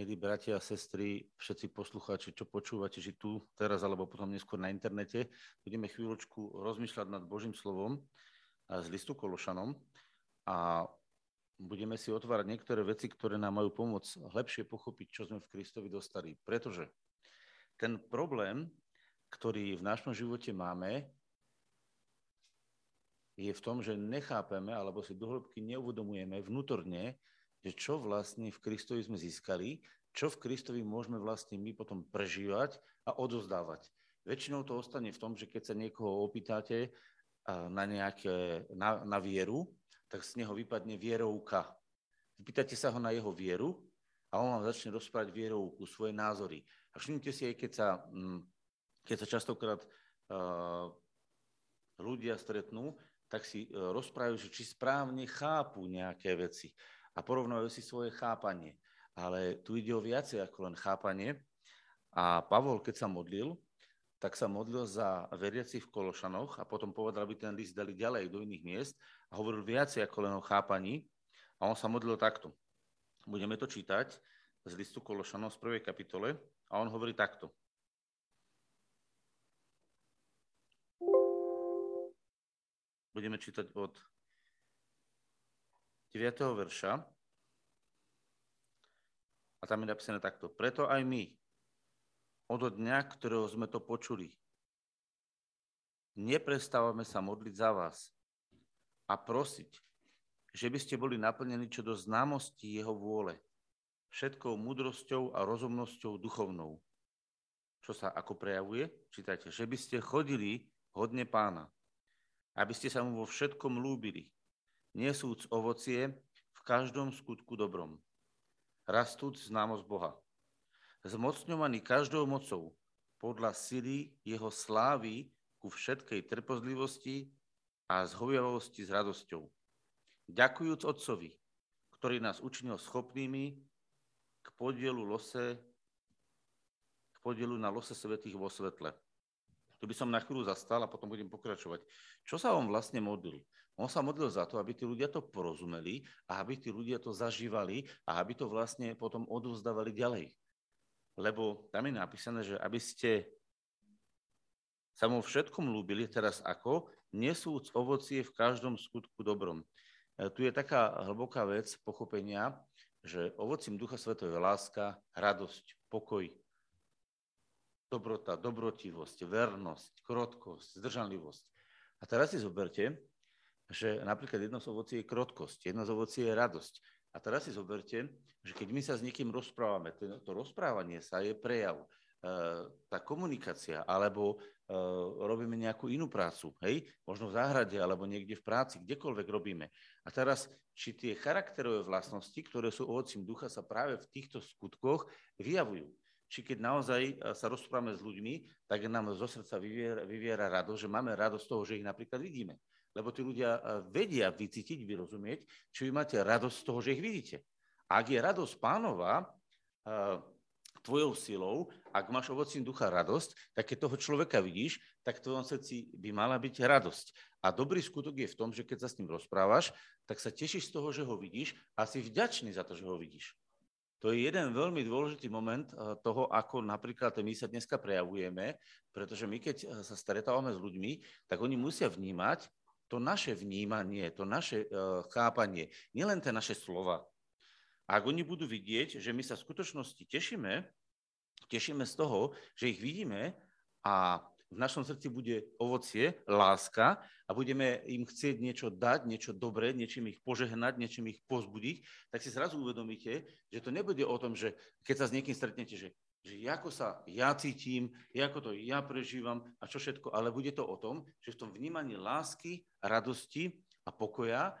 milí bratia a sestry, všetci poslucháči, čo počúvate, že tu teraz alebo potom neskôr na internete, budeme chvíľočku rozmýšľať nad Božím slovom z listu Kološanom a budeme si otvárať niektoré veci, ktoré nám majú pomôcť lepšie pochopiť, čo sme v Kristovi dostali. Pretože ten problém, ktorý v našom živote máme, je v tom, že nechápeme alebo si dohlbky neuvedomujeme vnútorne, že čo vlastne v Kristovi sme získali, čo v Kristovi môžeme vlastne my potom prežívať a odozdávať. Väčšinou to ostane v tom, že keď sa niekoho opýtate na, nejaké, na, na vieru, tak z neho vypadne vierovka. Vypýtate sa ho na jeho vieru a on vám začne rozprávať vierovku, svoje názory. A všimnite si aj, keď sa, mm, keď sa častokrát uh, ľudia stretnú, tak si uh, rozprávajú, že či správne chápu nejaké veci a porovnávajú si svoje chápanie. Ale tu ide o viacej ako len chápanie. A Pavol, keď sa modlil, tak sa modlil za veriaci v Kološanoch a potom povedal, aby ten list dali ďalej do iných miest a hovoril viacej ako len o chápaní. A on sa modlil takto. Budeme to čítať z listu Kološanov z prvej kapitole a on hovorí takto. Budeme čítať od 9. verša. A tam je napísané takto. Preto aj my, od dňa, ktorého sme to počuli, neprestávame sa modliť za vás a prosiť, že by ste boli naplnení čo do známosti jeho vôle, všetkou múdrosťou a rozumnosťou duchovnou. Čo sa ako prejavuje? Čítajte, že by ste chodili hodne pána, aby ste sa mu vo všetkom lúbili, nesúc ovocie v každom skutku dobrom, rastúc známosť Boha, zmocňovaný každou mocou podľa sily jeho slávy ku všetkej trpozlivosti a zhoviavosti s radosťou. Ďakujúc Otcovi, ktorý nás učinil schopnými k podielu, lose, k podielu na lose svetých vo svetle. Tu by som na chvíľu zastal a potom budem pokračovať. Čo sa on vlastne modlil? On sa modlil za to, aby tí ľudia to porozumeli a aby tí ľudia to zažívali a aby to vlastne potom odovzdávali ďalej. Lebo tam je napísané, že aby ste sa mu všetkom ľúbili, teraz ako? Nesúc ovocie v každom skutku dobrom. E, tu je taká hlboká vec pochopenia, že ovocím Ducha Svetého je láska, radosť, pokoj, dobrota, dobrotivosť, vernosť, krotkosť, zdržanlivosť. A teraz si zoberte, že napríklad jedno z ovocí je krotkosť, jedno z ovocí je radosť. A teraz si zoberte, že keď my sa s niekým rozprávame, to, to rozprávanie sa je prejav, e, tá komunikácia, alebo e, robíme nejakú inú prácu, hej, možno v záhrade, alebo niekde v práci, kdekoľvek robíme. A teraz, či tie charakterové vlastnosti, ktoré sú ovocím ducha, sa práve v týchto skutkoch vyjavujú či keď naozaj e, sa rozprávame s ľuďmi, tak nám zo srdca vyviera, vyviera radosť, že máme radosť toho, že ich napríklad vidíme. Lebo tí ľudia e, vedia vycítiť, vyrozumieť, či vy máte radosť z toho, že ich vidíte. Ak je radosť pánova, e, tvojou silou, ak máš ovocím ducha radosť, tak keď toho človeka vidíš, tak v tvojom srdci by mala byť radosť. A dobrý skutok je v tom, že keď sa s ním rozprávaš, tak sa tešíš z toho, že ho vidíš a si vďačný za to, že ho vidíš. To je jeden veľmi dôležitý moment eh, toho, ako napríklad my sa dneska prejavujeme, pretože my keď eh, sa stretávame s ľuďmi, tak oni musia vnímať to naše vnímanie, to naše uh, chápanie, nielen tie naše slova. A ak oni budú vidieť, že my sa v skutočnosti tešíme, tešíme z toho, že ich vidíme a v našom srdci bude ovocie, láska a budeme im chcieť niečo dať, niečo dobré, niečím ich požehnať, niečím ich pozbudiť, tak si zrazu uvedomíte, že to nebude o tom, že keď sa s niekým stretnete, že, že ako sa ja cítim, ako to ja prežívam a čo všetko, ale bude to o tom, že v tom vnímaní lásky, radosti a pokoja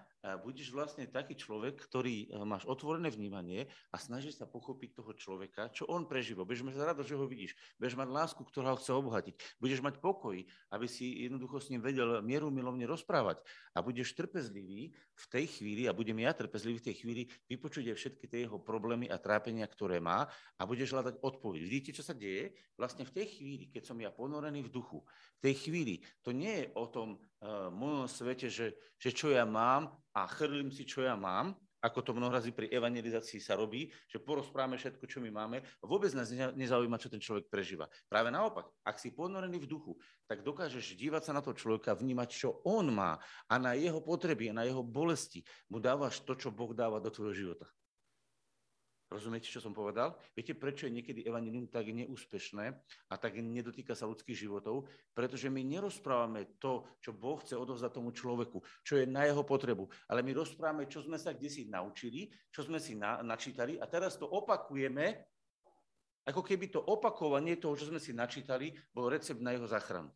budeš vlastne taký človek, ktorý e, máš otvorené vnímanie a snažíš sa pochopiť toho človeka, čo on prežíva. Budeš mať rado, že ho vidíš. Budeš mať lásku, ktorá ho chce obohatiť. Budeš mať pokoj, aby si jednoducho s ním vedel mieru milovne rozprávať. A budeš trpezlivý v tej chvíli, a budem ja trpezlivý v tej chvíli, vypočuť aj všetky tie jeho problémy a trápenia, ktoré má a budeš hľadať odpoveď. Vidíte, čo sa deje? Vlastne v tej chvíli, keď som ja ponorený v duchu, v tej chvíli, to nie je o tom uh, mojom svete, že, že čo ja mám a chrlím si, čo ja mám, ako to mnoho razy pri evangelizácii sa robí, že porozprávame všetko, čo my máme. Vôbec nás nezaujíma, čo ten človek prežíva. Práve naopak, ak si ponorený v duchu, tak dokážeš dívať sa na to človeka, vnímať, čo on má a na jeho potreby a na jeho bolesti mu dávaš to, čo Boh dáva do tvojho života. Rozumiete, čo som povedal? Viete, prečo je niekedy evanilium tak neúspešné a tak nedotýka sa ľudských životov? Pretože my nerozprávame to, čo Boh chce odovzdať tomu človeku, čo je na jeho potrebu, ale my rozprávame, čo sme sa kde si naučili, čo sme si na, načítali a teraz to opakujeme, ako keby to opakovanie toho, čo sme si načítali, bol recept na jeho záchranu.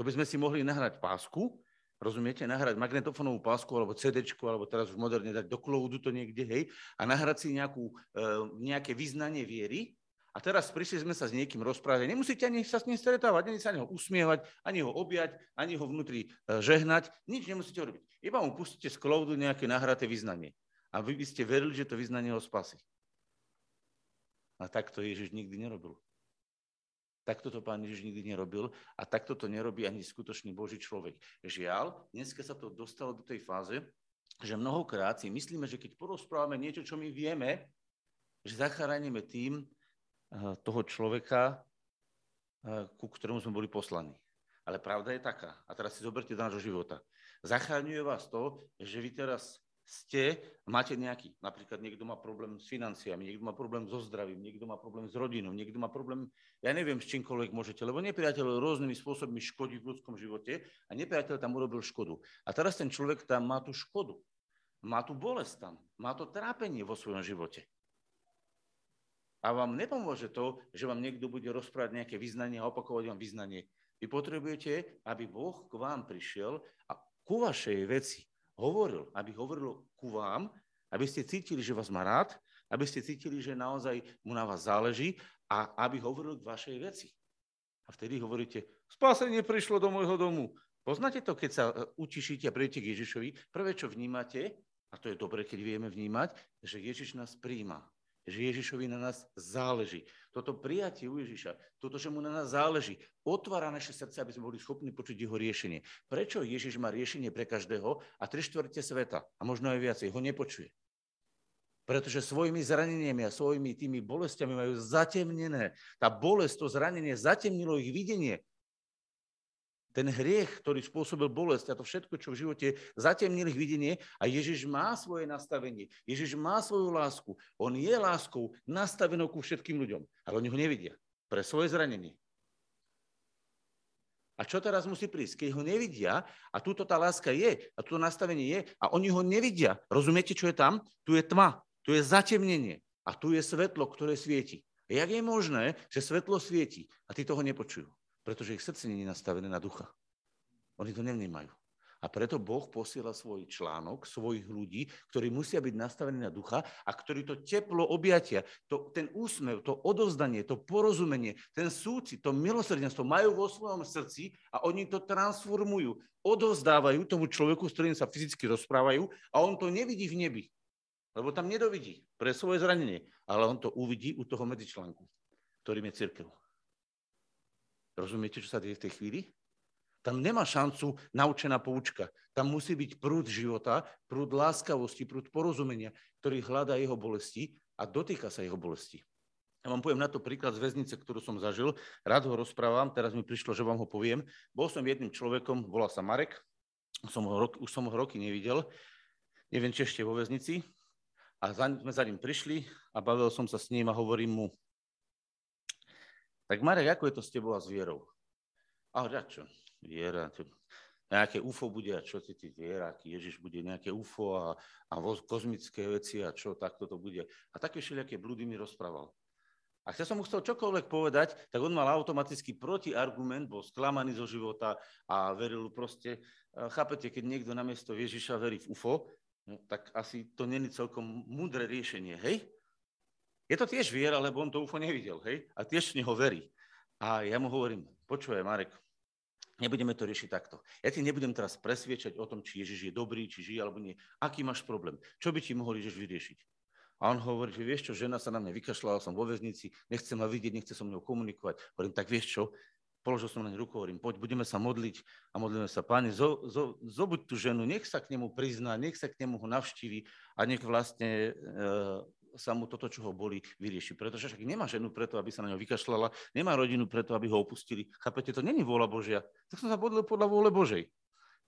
To by sme si mohli nahrať pásku rozumiete, nahrať magnetofónovú pásku alebo CD, alebo teraz už moderne dať do cloudu to niekde, hej, a nahrať si nejakú, e, nejaké vyznanie viery a teraz prišli sme sa s niekým rozprávať. Nemusíte ani sa s ním stretávať, ani sa ani ho usmievať, ani ho objať, ani ho vnútri e, žehnať. Nič nemusíte robiť. Iba mu pustíte z cloudu nejaké nahraté vyznanie. A vy by ste verili, že to vyznanie ho spasí. A tak to Ježiš nikdy nerobil. Takto to pán Ježiš nikdy nerobil a takto to nerobí ani skutočný Boží človek. Žiaľ, dneska sa to dostalo do tej fáze, že mnohokrát si myslíme, že keď porozprávame niečo, čo my vieme, že zachránime tým eh, toho človeka, eh, ku ktorému sme boli poslaní. Ale pravda je taká. A teraz si zoberte do nášho života. Zachráňuje vás to, že vy teraz ste, máte nejaký, napríklad niekto má problém s financiami, niekto má problém so zdravím, niekto má problém s rodinou, niekto má problém, ja neviem, s čímkoľvek môžete, lebo nepriateľ rôznymi spôsobmi škodí v ľudskom živote a nepriateľ tam urobil škodu. A teraz ten človek tam má tú škodu, má tú bolesť tam, má to trápenie vo svojom živote. A vám nepomôže to, že vám niekto bude rozprávať nejaké vyznanie a opakovať vám vyznanie. Vy potrebujete, aby Boh k vám prišiel a ku vašej veci hovoril, aby hovoril ku vám, aby ste cítili, že vás má rád, aby ste cítili, že naozaj mu na vás záleží a aby hovoril k vašej veci. A vtedy hovoríte, spásenie prišlo do môjho domu. Poznáte to, keď sa e, utišíte a príjete k Ježišovi? Prvé, čo vnímate, a to je dobre, keď vieme vnímať, že Ježiš nás príjma že Ježišovi na nás záleží. Toto prijatie u Ježiša, toto, že mu na nás záleží, otvára naše srdce, aby sme boli schopní počuť jeho riešenie. Prečo Ježiš má riešenie pre každého a tri štvrte sveta, a možno aj viacej, ho nepočuje? Pretože svojimi zraneniami a svojimi tými bolestiami majú zatemnené. Tá bolesť, to zranenie zatemnilo ich videnie ten hriech, ktorý spôsobil bolesť a to všetko, čo v živote zatemnil ich videnie a Ježiš má svoje nastavenie, Ježiš má svoju lásku. On je láskou nastavenou ku všetkým ľuďom, ale oni ho nevidia pre svoje zranenie. A čo teraz musí prísť? Keď ho nevidia a túto tá láska je a toto nastavenie je a oni ho nevidia. Rozumiete, čo je tam? Tu je tma, tu je zatemnenie a tu je svetlo, ktoré svieti. A jak je možné, že svetlo svieti a tí toho nepočujú? Pretože ich srdce nie je nastavené na ducha. Oni to nevnímajú. A preto Boh posiela svoj článok, svojich ľudí, ktorí musia byť nastavení na ducha a ktorí to teplo objatia, to, ten úsmev, to odovzdanie, to porozumenie, ten súcit, to milosrdenstvo majú vo svojom srdci a oni to transformujú, odovzdávajú tomu človeku, s ktorým sa fyzicky rozprávajú a on to nevidí v nebi, lebo tam nedovidí pre svoje zranenie, ale on to uvidí u toho medzičlánku, ktorým je církev. Rozumiete, čo sa deje v tej chvíli? Tam nemá šancu naučená poučka. Tam musí byť prúd života, prúd láskavosti, prúd porozumenia, ktorý hľadá jeho bolesti a dotýka sa jeho bolesti. Ja vám poviem na to príklad z väznice, ktorú som zažil. Rád ho rozprávam, teraz mi prišlo, že vám ho poviem. Bol som jedným človekom, volá sa Marek, som ho, už som ho roky nevidel, neviem, či ešte vo väznici. A za, sme za ním prišli a bavil som sa s ním a hovorím mu, tak Marek, ako je to s tebou a s vierou? A čo? Viera, čo? nejaké UFO bude a čo ty, ty viera, Ježiš bude nejaké UFO a, a kozmické veci a čo, takto to bude. A také všelijaké blúdy mi rozprával. A keď som mu chcel čokoľvek povedať, tak on mal automaticky protiargument, bol sklamaný zo života a veril proste, chápete, keď niekto namiesto Ježiša verí v UFO, no, tak asi to není celkom múdre riešenie, hej? Je to tiež viera, lebo on to UFO nevidel, hej? A tiež v neho verí. A ja mu hovorím, počúvaj, Marek, nebudeme to riešiť takto. Ja ti nebudem teraz presviečať o tom, či Ježiš je dobrý, či žije alebo nie. Aký máš problém? Čo by ti mohol Ježiš vyriešiť? A on hovorí, že vieš čo, žena sa na mňa vykašľala, som vo väznici, nechce ma vidieť, nechce so mnou komunikovať. Hovorím, tak vieš čo, položil som na ne ruku, hovorím, poď, budeme sa modliť a modlíme sa, páni, zo, zo, zobuď tú ženu, nech sa k nemu prizná, nech sa k nemu ho navštívi a nech vlastne e, sa mu toto, čo ho boli, vyrieši. Pretože však nemá ženu preto, aby sa na ňo vykašľala, nemá rodinu preto, aby ho opustili. Chápete, to není vôľa Božia. Tak som sa modlil podľa vôle Božej.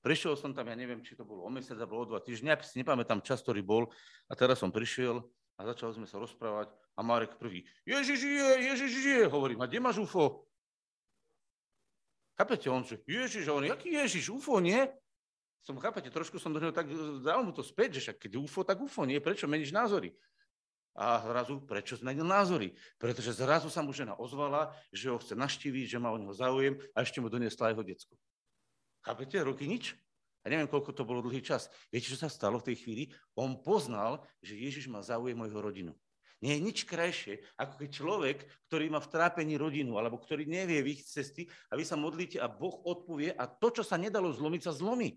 Prešiel som tam, ja neviem, či to bolo o mesiac alebo o dva týždňa, si nepamätám čas, ktorý bol. A teraz som prišiel a začali sme sa rozprávať a Marek prvý, Ježiš žije, Ježiš žije, hovorím, a kde máš UFO? Chápete, on že Ježiš, hovorí, aký Ježiš, UFO, nie? Som, chápete, trošku som do neho tak, dal mu to späť, že však keď UFO, tak UFO, nie? Prečo meníš názory? A zrazu, prečo zmenil názory? Pretože zrazu sa mu žena ozvala, že ho chce naštíviť, že má o neho záujem a ešte mu doniesla jeho decko. Chápete, roky nič? A neviem, koľko to bolo dlhý čas. Viete, čo sa stalo v tej chvíli? On poznal, že Ježiš má záujem o jeho rodinu. Nie je nič krajšie, ako keď človek, ktorý má v trápení rodinu, alebo ktorý nevie vyjsť cesty a vy sa modlíte a Boh odpovie a to, čo sa nedalo zlomiť, sa zlomí.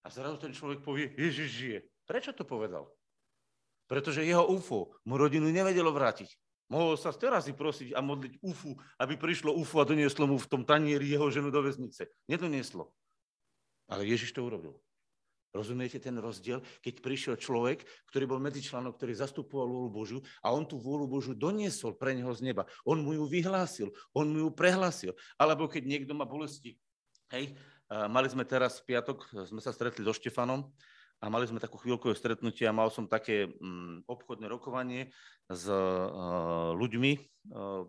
A zrazu ten človek povie, Ježiš žije. Prečo to povedal? Pretože jeho UFO mu rodinu nevedelo vrátiť. Mohol sa teraz si prosiť a modliť UFU, aby prišlo UFO a donieslo mu v tom tanieri jeho ženu do väznice. Nedonieslo. Ale Ježiš to urobil. Rozumiete ten rozdiel? Keď prišiel človek, ktorý bol medzičlánok, ktorý zastupoval vôľu Božiu a on tú vôľu Božiu doniesol pre neho z neba. On mu ju vyhlásil, on mu ju prehlásil. Alebo keď niekto má bolesti. Hej, mali sme teraz v piatok, sme sa stretli so Štefanom a mali sme takú chvíľkové stretnutie a mal som také mm, obchodné rokovanie s uh, ľuďmi. Uh,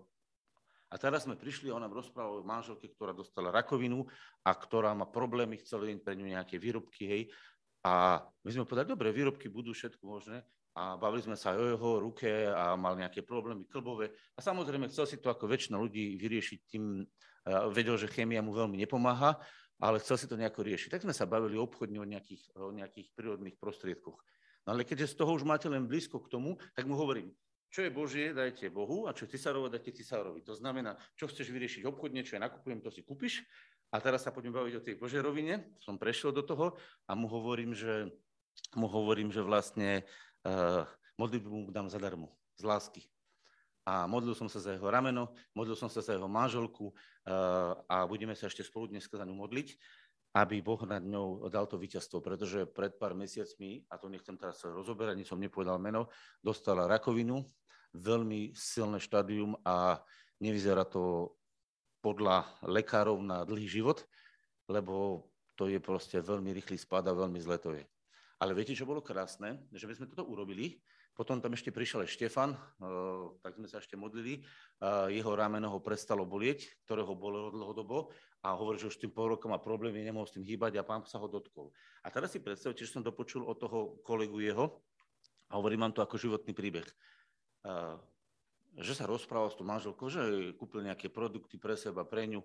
a teraz sme prišli a on nám rozprával o manželke, ktorá dostala rakovinu a ktorá má problémy, chceli pre ňu nejaké výrobky, hej. A my sme povedali, dobre, výrobky budú všetko možné. A bavili sme sa aj o jeho ruke a mal nejaké problémy klbové. A samozrejme chcel si to ako väčšina ľudí vyriešiť tým, vedel, že chémia mu veľmi nepomáha, ale chcel si to nejako riešiť. Tak sme sa bavili obchodne o nejakých, o nejakých prírodných prostriedkoch. No ale keďže z toho už máte len blízko k tomu, tak mu hovorím, čo je Božie, dajte Bohu a čo je Cisárové, dajte Cisárovi. To znamená, čo chceš vyriešiť obchodne, čo ja nakupujem, to si kúpiš a teraz sa poďme baviť o tej Božej rovine. Som prešiel do toho a mu hovorím, že, mu hovorím, že vlastne uh, modlitbu mu dám zadarmo, z lásky. A modlil som sa za jeho rameno, modlil som sa za jeho manželku uh, a budeme sa ešte spolu dneska za ňu modliť, aby Boh nad ňou dal to víťazstvo, pretože pred pár mesiacmi, a to nechcem teraz rozoberať, nič som nepovedal meno, dostala rakovinu, veľmi silné štádium a nevyzerá to podľa lekárov na dlhý život, lebo to je proste veľmi rýchly spad a veľmi zle to je. Ale viete, čo bolo krásne? Že my sme toto urobili, potom tam ešte prišiel aj Štefan, eh, tak sme sa ešte modlili, jeho rameno ho prestalo bolieť, ktorého bolelo dlhodobo a hovorí, že už tým pol roka má problémy, nemohol s tým hýbať a pán sa ho dotkol. A teraz si predstavte, že som dopočul od toho kolegu jeho a hovorím vám to ako životný príbeh. Eh, že sa rozprával s tou manželkou, že kúpil nejaké produkty pre seba, pre ňu.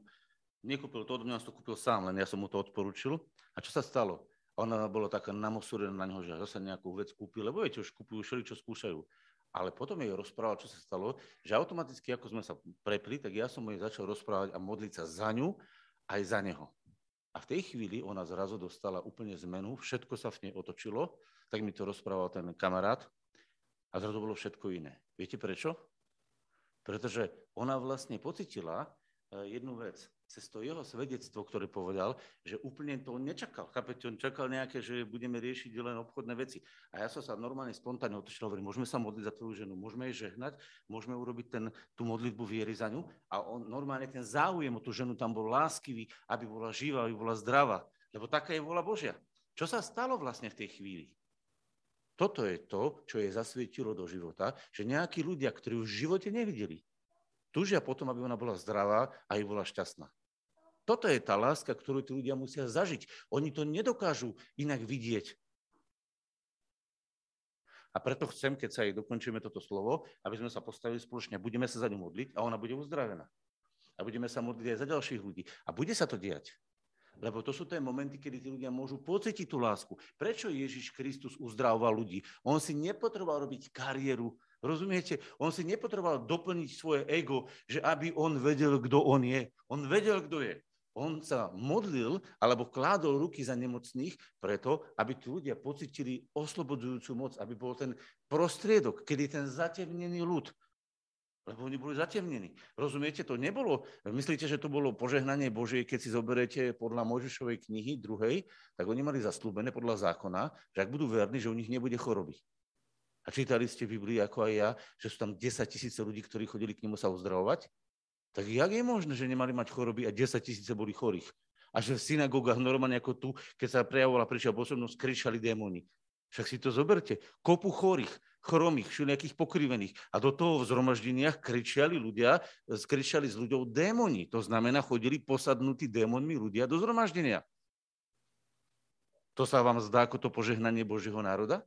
Nekúpil to od mňa, to kúpil sám, len ja som mu to odporúčil. A čo sa stalo? Ona bola taká namosúrená na neho, že zase nejakú vec kúpil, lebo viete, už kúpujú všeli, čo skúšajú. Ale potom jej rozprával, čo sa stalo, že automaticky, ako sme sa prepli, tak ja som jej začal rozprávať a modliť sa za ňu aj za neho. A v tej chvíli ona zrazu dostala úplne zmenu, všetko sa v nej otočilo, tak mi to rozprával ten kamarát a zrazu bolo všetko iné. Viete prečo? Pretože ona vlastne pocitila eh, jednu vec. Cez to jeho svedectvo, ktoré povedal, že úplne to on nečakal. Chápete, on čakal nejaké, že budeme riešiť len obchodné veci. A ja som sa normálne spontánne otočil, hovorím, môžeme sa modliť za tvoju ženu, môžeme jej žehnať, môžeme urobiť ten, tú modlitbu viery za ňu. A on normálne ten záujem o tú ženu tam bol láskivý, aby bola živá, aby bola zdravá. Lebo taká je vola Božia. Čo sa stalo vlastne v tej chvíli? Toto je to, čo je zasvietilo do života, že nejakí ľudia, ktorí už v živote nevideli, túžia potom, aby ona bola zdravá a aj bola šťastná. Toto je tá láska, ktorú tí ľudia musia zažiť. Oni to nedokážu inak vidieť. A preto chcem, keď sa jej dokončíme toto slovo, aby sme sa postavili spoločne, budeme sa za ňu modliť a ona bude uzdravená. A budeme sa modliť aj za ďalších ľudí. A bude sa to diať. Lebo to sú tie momenty, kedy tí ľudia môžu pocítiť tú lásku. Prečo Ježiš Kristus uzdravoval ľudí? On si nepotreboval robiť kariéru, rozumiete? On si nepotreboval doplniť svoje ego, že aby on vedel, kto on je. On vedel, kto je. On sa modlil alebo kládol ruky za nemocných preto, aby tí ľudia pocitili oslobodzujúcu moc, aby bol ten prostriedok, kedy ten zatemnený ľud Lebo oni boli zatemnení. Rozumiete, to nebolo, myslíte, že to bolo požehnanie Božie, keď si zoberete podľa Mojžišovej knihy druhej, tak oni mali zaslúbené podľa zákona, že ak budú verní, že u nich nebude choroby. A čítali ste v Biblii, ako aj ja, že sú tam 10 tisíce ľudí, ktorí chodili k nemu sa uzdravovať? Tak jak je možné, že nemali mať choroby a 10 tisíce boli chorých? A že v synagógach normálne ako tu, keď sa prejavovala prišiel pôsobnosť, kričali démoni. Však si to zoberte. Kopu chorých, chromých, všelijakých pokrivených. A do toho v zhromaždeniach kričali ľudia, kričali s ľuďou démoni. To znamená, chodili posadnutí démonmi ľudia do zhromaždenia. To sa vám zdá ako to požehnanie Božieho národa?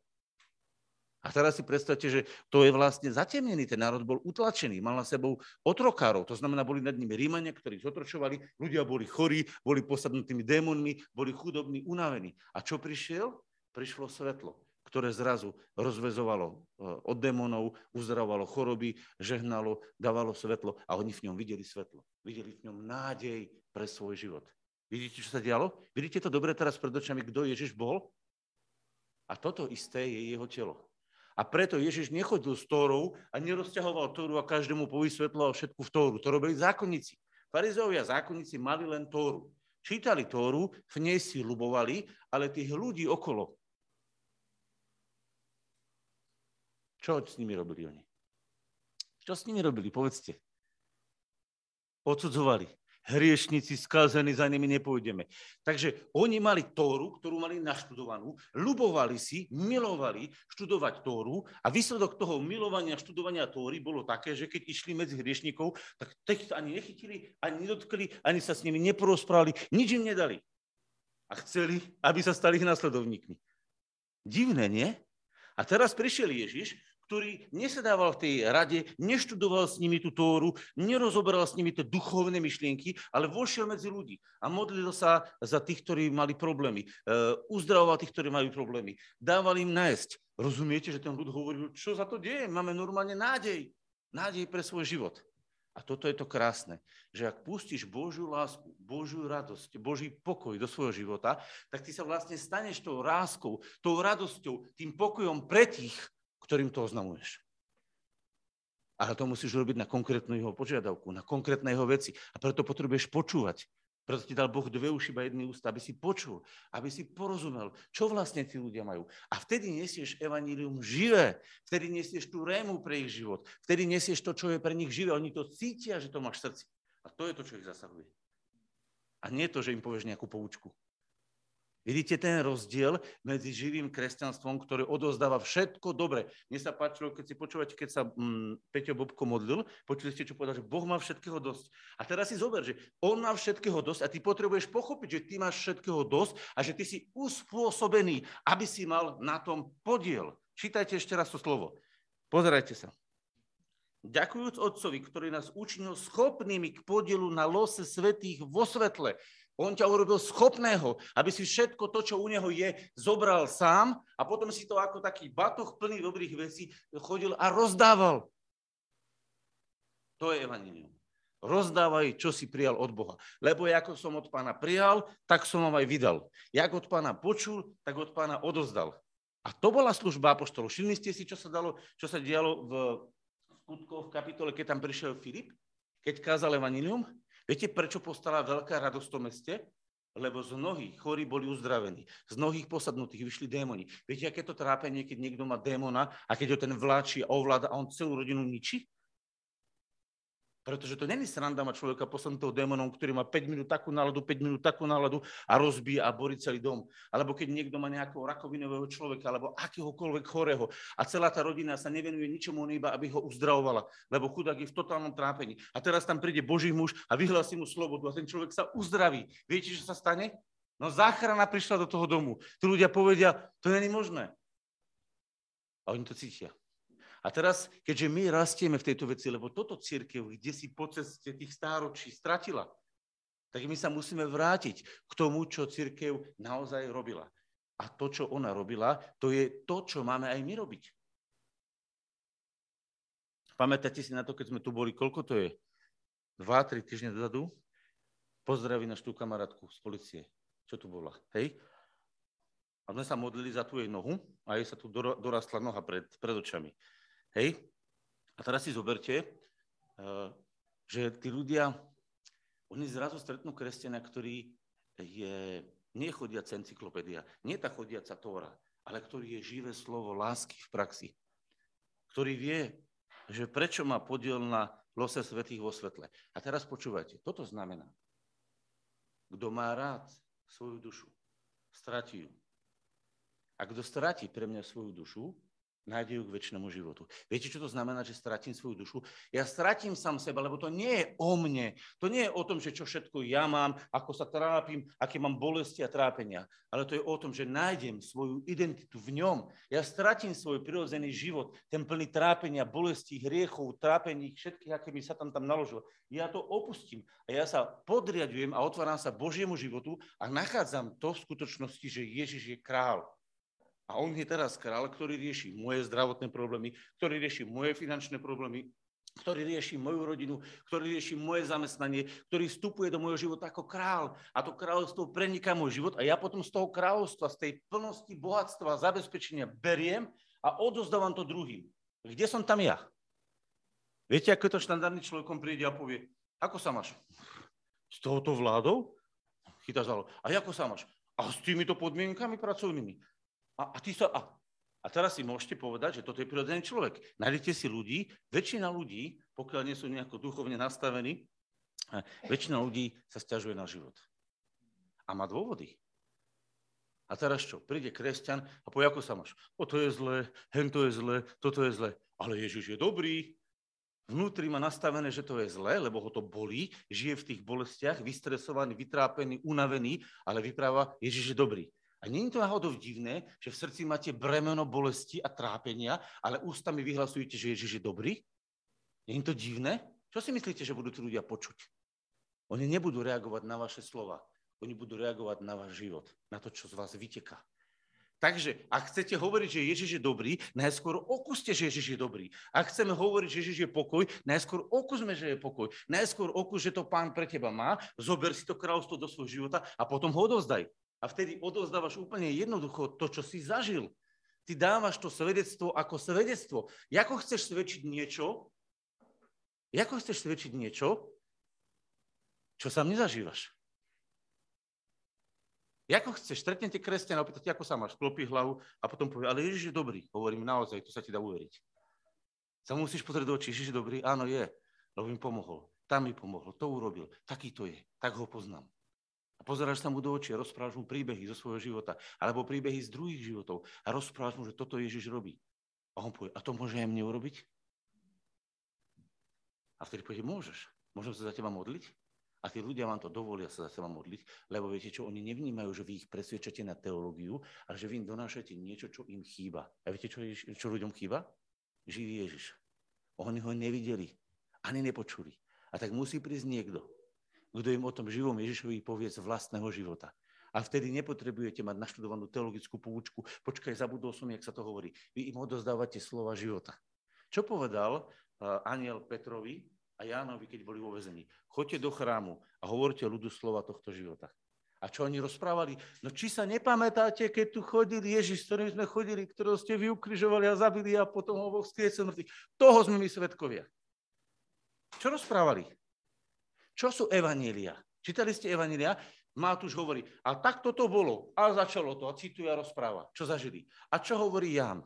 A teraz si predstavte, že to je vlastne zatemnený, ten národ bol utlačený, mal na sebou otrokárov, to znamená, boli nad nimi Rímania, ktorí zotročovali, ľudia boli chorí, boli posadnutými démonmi, boli chudobní, unavení. A čo prišiel? Prišlo svetlo, ktoré zrazu rozvezovalo e, od démonov, uzdravovalo choroby, žehnalo, dávalo svetlo a oni v ňom videli svetlo. Videli v ňom nádej pre svoj život. Vidíte, čo sa dialo? Vidíte to dobre teraz pred očami, kto Ježiš bol? A toto isté je jeho telo. A preto Ježiš nechodil s Tórou a nerozťahoval Tóru a každému povysvetloval všetku v Tóru. To robili zákonníci. Farizovia a zákonníci mali len Tóru. Čítali Tóru, v nej si ľubovali, ale tých ľudí okolo. Čo s nimi robili oni? Čo s nimi robili? Povedzte. Odsudzovali hriešnici skázení, za nimi nepôjdeme. Takže oni mali Tóru, ktorú mali naštudovanú, ľubovali si, milovali študovať Tóru a výsledok toho milovania študovania Tóry bolo také, že keď išli medzi hriešnikov, tak text ani nechytili, ani nedotkli, ani sa s nimi neporozprávali, nič im nedali. A chceli, aby sa stali ich nasledovníkmi. Divné, nie? A teraz prišiel Ježiš ktorý nesedával v tej rade, neštudoval s nimi tú Tóru, nerozoberal s nimi tie duchovné myšlienky, ale vošiel medzi ľudí a modlil sa za tých, ktorí mali problémy. Uh, uzdravoval tých, ktorí majú problémy. Dával im nájsť. Rozumiete, že ten ľud hovoril, čo za to deje? Máme normálne nádej. Nádej pre svoj život. A toto je to krásne, že ak pustíš Božiu lásku, Božiu radosť, Boží pokoj do svojho života, tak ty sa vlastne staneš tou láskou, tou radosťou, tým pokojom pre tých, ktorým to oznamuješ. Ale to musíš robiť na konkrétnu jeho požiadavku, na konkrétne jeho veci. A preto potrebuješ počúvať. Preto ti dal Boh dve uši, iba jedný ústa, aby si počul, aby si porozumel, čo vlastne tí ľudia majú. A vtedy nesieš evanílium živé, vtedy nesieš tú rému pre ich život, vtedy nesieš to, čo je pre nich živé. Oni to cítia, že to máš v srdci. A to je to, čo ich zasahuje. A nie to, že im povieš nejakú poučku. Vidíte ten rozdiel medzi živým kresťanstvom, ktoré odozdáva všetko dobre. Mne sa páčilo, keď si počúvate, keď sa mm, Peťo Bobko modlil, počuli ste, čo povedal, že Boh má všetkého dosť. A teraz si zober, že On má všetkého dosť a ty potrebuješ pochopiť, že ty máš všetkého dosť a že ty si uspôsobený, aby si mal na tom podiel. Čítajte ešte raz to slovo. Pozerajte sa. Ďakujúc Otcovi, ktorý nás učinil schopnými k podielu na lose svetých vo svetle, on ťa urobil schopného, aby si všetko to, čo u neho je, zobral sám a potom si to ako taký batoh plný dobrých vecí chodil a rozdával. To je evanilium. Rozdávaj, čo si prijal od Boha. Lebo ako som od pána prijal, tak som vám aj vydal. Jak od pána počul, tak od pána odozdal. A to bola služba apoštolov. Všimli ste si, čo sa, dalo, čo sa dialo v skutkoch v kapitole, keď tam prišiel Filip, keď kázal evanilium? Viete, prečo postala veľká radosť v tom meste? Lebo z mnohých chorí boli uzdravení. Z mnohých posadnutých vyšli démoni. Viete, aké to trápenie, keď niekto má démona a keď ho ten vláči a ovláda a on celú rodinu ničí? Pretože to není sranda mať človeka posadnutého démonom, ktorý má 5 minút takú náladu, 5 minút takú náladu a rozbije a borí celý dom. Alebo keď niekto má nejakého rakovinového človeka alebo akéhokoľvek chorého a celá tá rodina sa nevenuje ničomu iba, aby ho uzdravovala, lebo chudák je v totálnom trápení. A teraz tam príde Boží muž a vyhlási mu slobodu a ten človek sa uzdraví. Viete, čo sa stane? No záchrana prišla do toho domu. Tu ľudia povedia, to není možné. A oni to cítia. A teraz, keďže my rastieme v tejto veci, lebo toto církev, kde si po ceste tých stáročí stratila, tak my sa musíme vrátiť k tomu, čo církev naozaj robila. A to, čo ona robila, to je to, čo máme aj my robiť. Pamätáte si na to, keď sme tu boli, koľko to je? Dva, tri týždne dozadu? Pozdraví našu kamarátku z policie. Čo tu bola? Hej? A sme sa modlili za tú jej nohu a jej sa tu dorastla noha pred, pred očami. Hej? A teraz si zoberte, že tí ľudia, oni zrazu stretnú kresťania, ktorý je nechodiaca encyklopédia, nie tá chodiaca Tóra, ale ktorý je živé slovo lásky v praxi. Ktorý vie, že prečo má podiel na lose svetých vo svetle. A teraz počúvajte, toto znamená, kto má rád svoju dušu, stratí ju. A kto stratí pre mňa svoju dušu, nájde ju k väčšnému životu. Viete, čo to znamená, že stratím svoju dušu? Ja stratím sám seba, lebo to nie je o mne. To nie je o tom, že čo všetko ja mám, ako sa trápim, aké mám bolesti a trápenia. Ale to je o tom, že nájdem svoju identitu v ňom. Ja stratím svoj prirodzený život, ten plný trápenia, bolestí, hriechov, trápení, všetkých, aké mi sa tam tam naložilo. Ja to opustím a ja sa podriadujem a otváram sa Božiemu životu a nachádzam to v skutočnosti, že Ježiš je král. A on je teraz král, ktorý rieši moje zdravotné problémy, ktorý rieši moje finančné problémy, ktorý rieši moju rodinu, ktorý rieši moje zamestnanie, ktorý vstupuje do môjho života ako král. A to kráľovstvo preniká môj život a ja potom z toho kráľovstva, z tej plnosti bohatstva a zabezpečenia beriem a odozdávam to druhým. Kde som tam ja? Viete, ako je to štandardný človekom príde a povie, ako sa máš? S touto vládou? Chytá za A ako sa máš? A s týmito podmienkami pracovnými? A, a, ty sa, a, a teraz si môžete povedať, že toto je prirodzený človek. Nájdete si ľudí, väčšina ľudí, pokiaľ nie sú nejako duchovne nastavení, väčšina ľudí sa stiažuje na život. A má dôvody. A teraz čo? Príde kresťan a povie, ako sa máš? O, to je zlé, hen to je zlé, toto je zlé. Ale Ježiš je dobrý. Vnútri má nastavené, že to je zlé, lebo ho to bolí, žije v tých bolestiach, vystresovaný, vytrápený, unavený, ale vypráva, Ježiš je dobrý. A je to náhodou divné, že v srdci máte bremeno bolesti a trápenia, ale ústami vyhlasujete, že Ježiš je dobrý? Je to divné? Čo si myslíte, že budú tí ľudia počuť? Oni nebudú reagovať na vaše slova. Oni budú reagovať na váš život, na to, čo z vás vyteká. Takže, ak chcete hovoriť, že Ježiš je dobrý, najskôr okúste, že Ježiš je dobrý. Ak chceme hovoriť, že Ježiš je pokoj, najskôr okúsme, že je pokoj. Najskôr okús, že to pán pre teba má, zober si to kráľstvo do svojho života a potom ho odovzdaj. A vtedy odozdávaš úplne jednoducho to, čo si zažil. Ty dávaš to svedectvo ako svedectvo. Ako chceš svedčiť niečo, ako chceš svedčiť niečo, čo sám nezažívaš? Ako chceš, stretnete kresťana, opýtate, ako sa máš, klopí hlavu a potom povie, ale Ježiš je dobrý. Hovorím, naozaj, to sa ti dá uveriť. Sa musíš pozrieť do očí, Ježiš je dobrý? Áno, je, lebo mi pomohol. Tam mi pomohol, to urobil, taký to je, tak ho poznám. A pozeráš sa mu do očí a rozprávaš mu príbehy zo svojho života, alebo príbehy z druhých životov a rozprávaš mu, že toto Ježiš robí. A on povie, a to môže aj mne urobiť? A vtedy povie, môžeš. Môžem sa za teba modliť? A tí ľudia vám to dovolia sa za teba modliť, lebo viete čo, oni nevnímajú, že vy ich presvedčate na teológiu, ale že vy im donášate niečo, čo im chýba. A viete, čo, čo ľuďom chýba? Živý Ježiš. Oni ho nevideli, ani nepočuli. A tak musí prísť niekto, kto im o tom živom Ježišovi povie z vlastného života. A vtedy nepotrebujete mať naštudovanú teologickú poučku. Počkaj, zabudol som, jak sa to hovorí. Vy im odozdávate slova života. Čo povedal uh, aniel Petrovi a Jánovi, keď boli vo vezení? Choďte do chrámu a hovorte ľudu slova tohto života. A čo oni rozprávali? No či sa nepamätáte, keď tu chodil Ježiš, s ktorým sme chodili, ktorého ste vy ukrižovali a zabili a potom ho Boh skriecel mŕtvych. Toho sme my svetkovia. Čo rozprávali? Čo sú evanília? Čítali ste evanília? Matúš hovorí, a tak toto bolo. A začalo to. A cituje a rozpráva. Čo zažili. A čo hovorí Ján?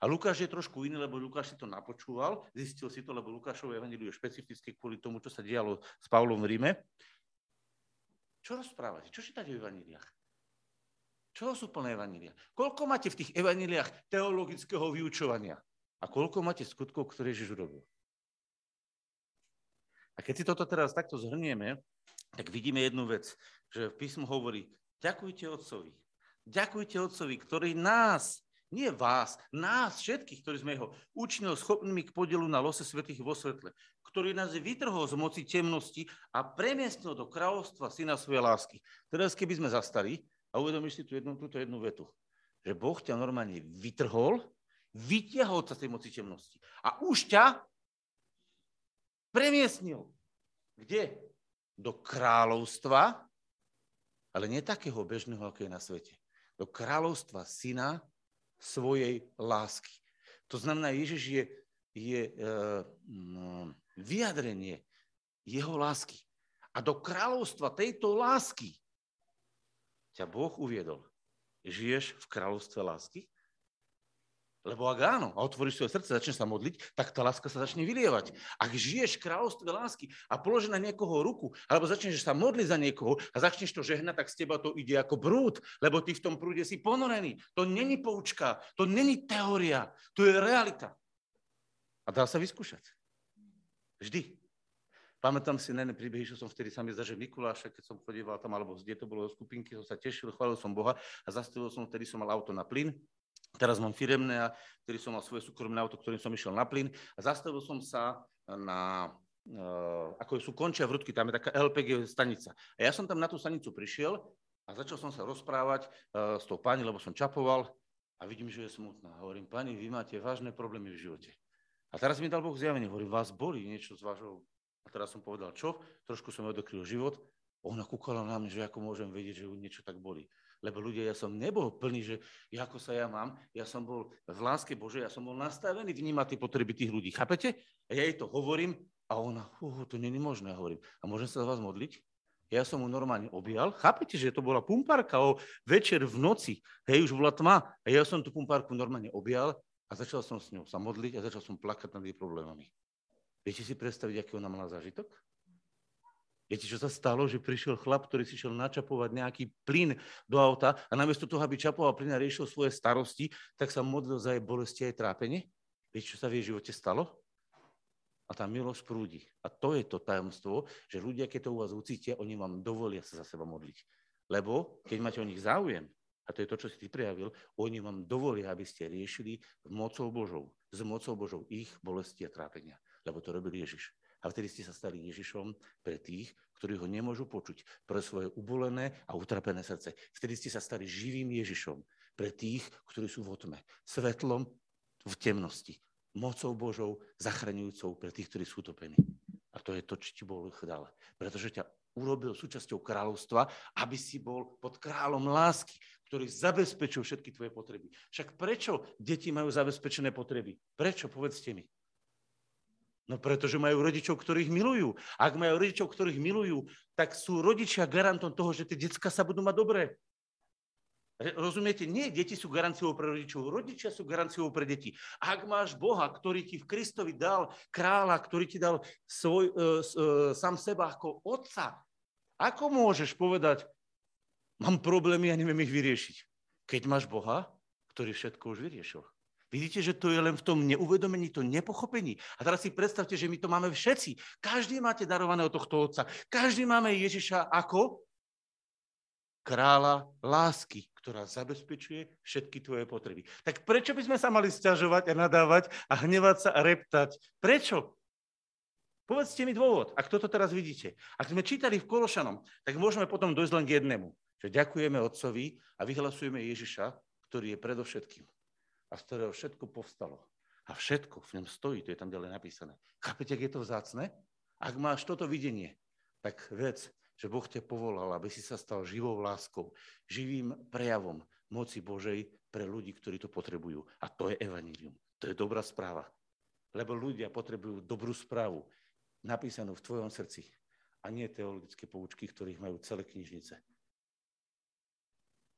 A Lukáš je trošku iný, lebo Lukáš si to napočúval, zistil si to, lebo Lukášovo evaníliu je špecifické kvôli tomu, čo sa dialo s Pavlom v Ríme. Čo rozprávate? Čo čítate v evaníliách? Čo sú plné evanília? Koľko máte v tých evaníliách teologického vyučovania? A koľko máte skutkov, ktoré Ježiš urobil? A keď si toto teraz takto zhrnieme, tak vidíme jednu vec, že v písmu hovorí, ďakujte Otcovi. Ďakujte Otcovi, ktorý nás, nie vás, nás všetkých, ktorí sme jeho učinil schopnými k podielu na lose svetých vo svetle, ktorý nás vytrhol z moci temnosti a premiestnil do kráľovstva syna svojej lásky. Teraz keby sme zastali a uvedomíš si tú jednu, túto jednu vetu, že Boh ťa normálne vytrhol, vytiahol sa z tej moci temnosti a už ťa premiesnil. Kde? Do kráľovstva, ale nie takého bežného, ako je na svete. Do kráľovstva syna svojej lásky. To znamená, Ježiš je je vyjadrenie jeho lásky. A do kráľovstva tejto lásky ťa Boh uviedol. Žiješ v kráľovstve lásky? Lebo ak áno, a otvoríš svoje srdce, začneš sa modliť, tak tá láska sa začne vylievať. Ak žiješ v kráľovstve lásky a položí na niekoho ruku, alebo začneš sa modliť za niekoho a začneš to žehnať, tak z teba to ide ako brúd, lebo ty v tom prúde si ponorený. To není poučka, to není teória, to je realita. A dá sa vyskúšať. Vždy. Pamätám si na príbehy, že som vtedy sa mi zdá, že Mikuláša, keď som chodíval tam, alebo kde to bolo do skupinky, som sa tešil, chválil som Boha a zastavil som, vtedy som mal auto na plyn. Teraz mám firemné, vtedy som mal svoje súkromné auto, ktorým som išiel na plyn a zastavil som sa na, uh, ako sú končia vrutky, tam je taká LPG stanica. A ja som tam na tú stanicu prišiel a začal som sa rozprávať uh, s tou pani, lebo som čapoval a vidím, že je smutná. Hovorím, pani, vy máte vážne problémy v živote. A teraz mi dal Boh zjavenie, hovorím, vás boli niečo z vášho a teraz som povedal, čo? Trošku som odokryl život. Ona kúkala na mňa, že ako môžem vedieť, že ju niečo tak boli. Lebo ľudia, ja som nebol plný, že ako sa ja mám, ja som bol v láske Božej, ja som bol nastavený vnímať tie potreby tých ľudí. Chápete? A ja jej to hovorím a ona, uh, to je možné, hovorím. A môžem sa za vás modliť? Ja som mu normálne objal. Chápete, že to bola pumpárka o večer v noci. Hej, už bola tma. A ja som tú pumpárku normálne objal a začal som s ňou sa modliť a začal som plakať nad jej problémami. Viete si predstaviť, aký ona mala zážitok? Viete, čo sa stalo, že prišiel chlap, ktorý si šiel načapovať nejaký plyn do auta a namiesto toho, aby čapoval plyn a riešil svoje starosti, tak sa modlil za jej bolesti a jej trápenie? Viete, čo sa v jej živote stalo? A tá milosť prúdi. A to je to tajomstvo, že ľudia, keď to u vás ucítia, oni vám dovolia sa za seba modliť. Lebo keď máte o nich záujem, a to je to, čo si ty prejavil, oni vám dovolia, aby ste riešili mocou Božou, s mocou Božou ich bolesti a trápenia lebo to robil Ježiš. A vtedy ste sa stali Ježišom pre tých, ktorí ho nemôžu počuť, pre svoje ubolené a utrapené srdce. Vtedy ste sa stali živým Ježišom pre tých, ktorí sú v otme, svetlom v temnosti, mocou Božou, zachraňujúcou pre tých, ktorí sú utopení. A to je to, čo ti Boh dal. Pretože ťa urobil súčasťou kráľovstva, aby si bol pod kráľom lásky, ktorý zabezpečil všetky tvoje potreby. Však prečo deti majú zabezpečené potreby? Prečo? Povedzte mi. No pretože majú rodičov, ktorých milujú. Ak majú rodičov, ktorých milujú, tak sú rodičia garantom toho, že tie detská sa budú mať dobré. Rozumiete? Nie, deti sú garanciou pre rodičov, rodičia sú garanciou pre deti. Ak máš Boha, ktorý ti v Kristovi dal kráľa, ktorý ti dal svoj, e, e, sám seba ako otca, ako môžeš povedať, mám problémy a neviem ich vyriešiť? Keď máš Boha, ktorý všetko už vyriešil. Vidíte, že to je len v tom neuvedomení, to nepochopení. A teraz si predstavte, že my to máme všetci. Každý máte darované od tohto otca. Každý máme Ježiša ako kráľa lásky, ktorá zabezpečuje všetky tvoje potreby. Tak prečo by sme sa mali stiažovať a nadávať a hnevať sa a reptať? Prečo? Povedzte mi dôvod, ak toto teraz vidíte. Ak sme čítali v Kološanom, tak môžeme potom dojsť len k jednému. Že ďakujeme Otcovi a vyhlasujeme Ježiša, ktorý je predovšetkým a z ktorého všetko povstalo. A všetko v ňom stojí, to je tam ďalej napísané. Chápete, ak je to vzácne? Ak máš toto videnie, tak vec, že Boh ťa povolal, aby si sa stal živou láskou, živým prejavom moci Božej pre ľudí, ktorí to potrebujú. A to je evanílium. To je dobrá správa. Lebo ľudia potrebujú dobrú správu, napísanú v tvojom srdci. A nie teologické poučky, ktorých majú celé knižnice.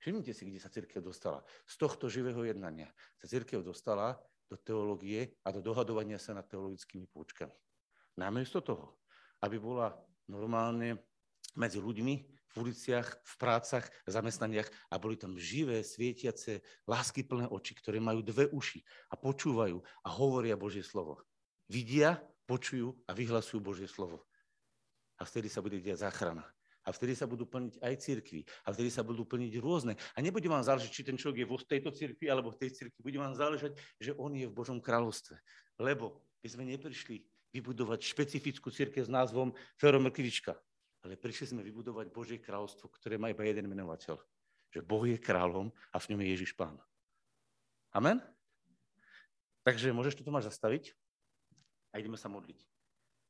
Všimnite si, kde sa církev dostala. Z tohto živého jednania sa církev dostala do teológie a do dohadovania sa nad teologickými poučkami. Namiesto toho, aby bola normálne medzi ľuďmi v uliciach, v prácach, zamestnaniach a boli tam živé, svietiace, láskyplné oči, ktoré majú dve uši a počúvajú a hovoria Božie slovo. Vidia, počujú a vyhlasujú Božie slovo. A vtedy sa bude diať záchrana. A vtedy sa budú plniť aj cirkvy. A vtedy sa budú plniť rôzne. A nebude vám záležať, či ten človek je vo tejto cirkvi alebo v tej cirkvi. Bude vám záležať, že on je v Božom kráľovstve. Lebo by sme neprišli vybudovať špecifickú cirkev s názvom Feromrkvička. Ale prišli sme vybudovať Božie kráľovstvo, ktoré má iba jeden menovateľ. Že Boh je kráľom a v ňom je Ježiš Pán. Amen? Takže môžeš to Tomáš zastaviť a ideme sa modliť.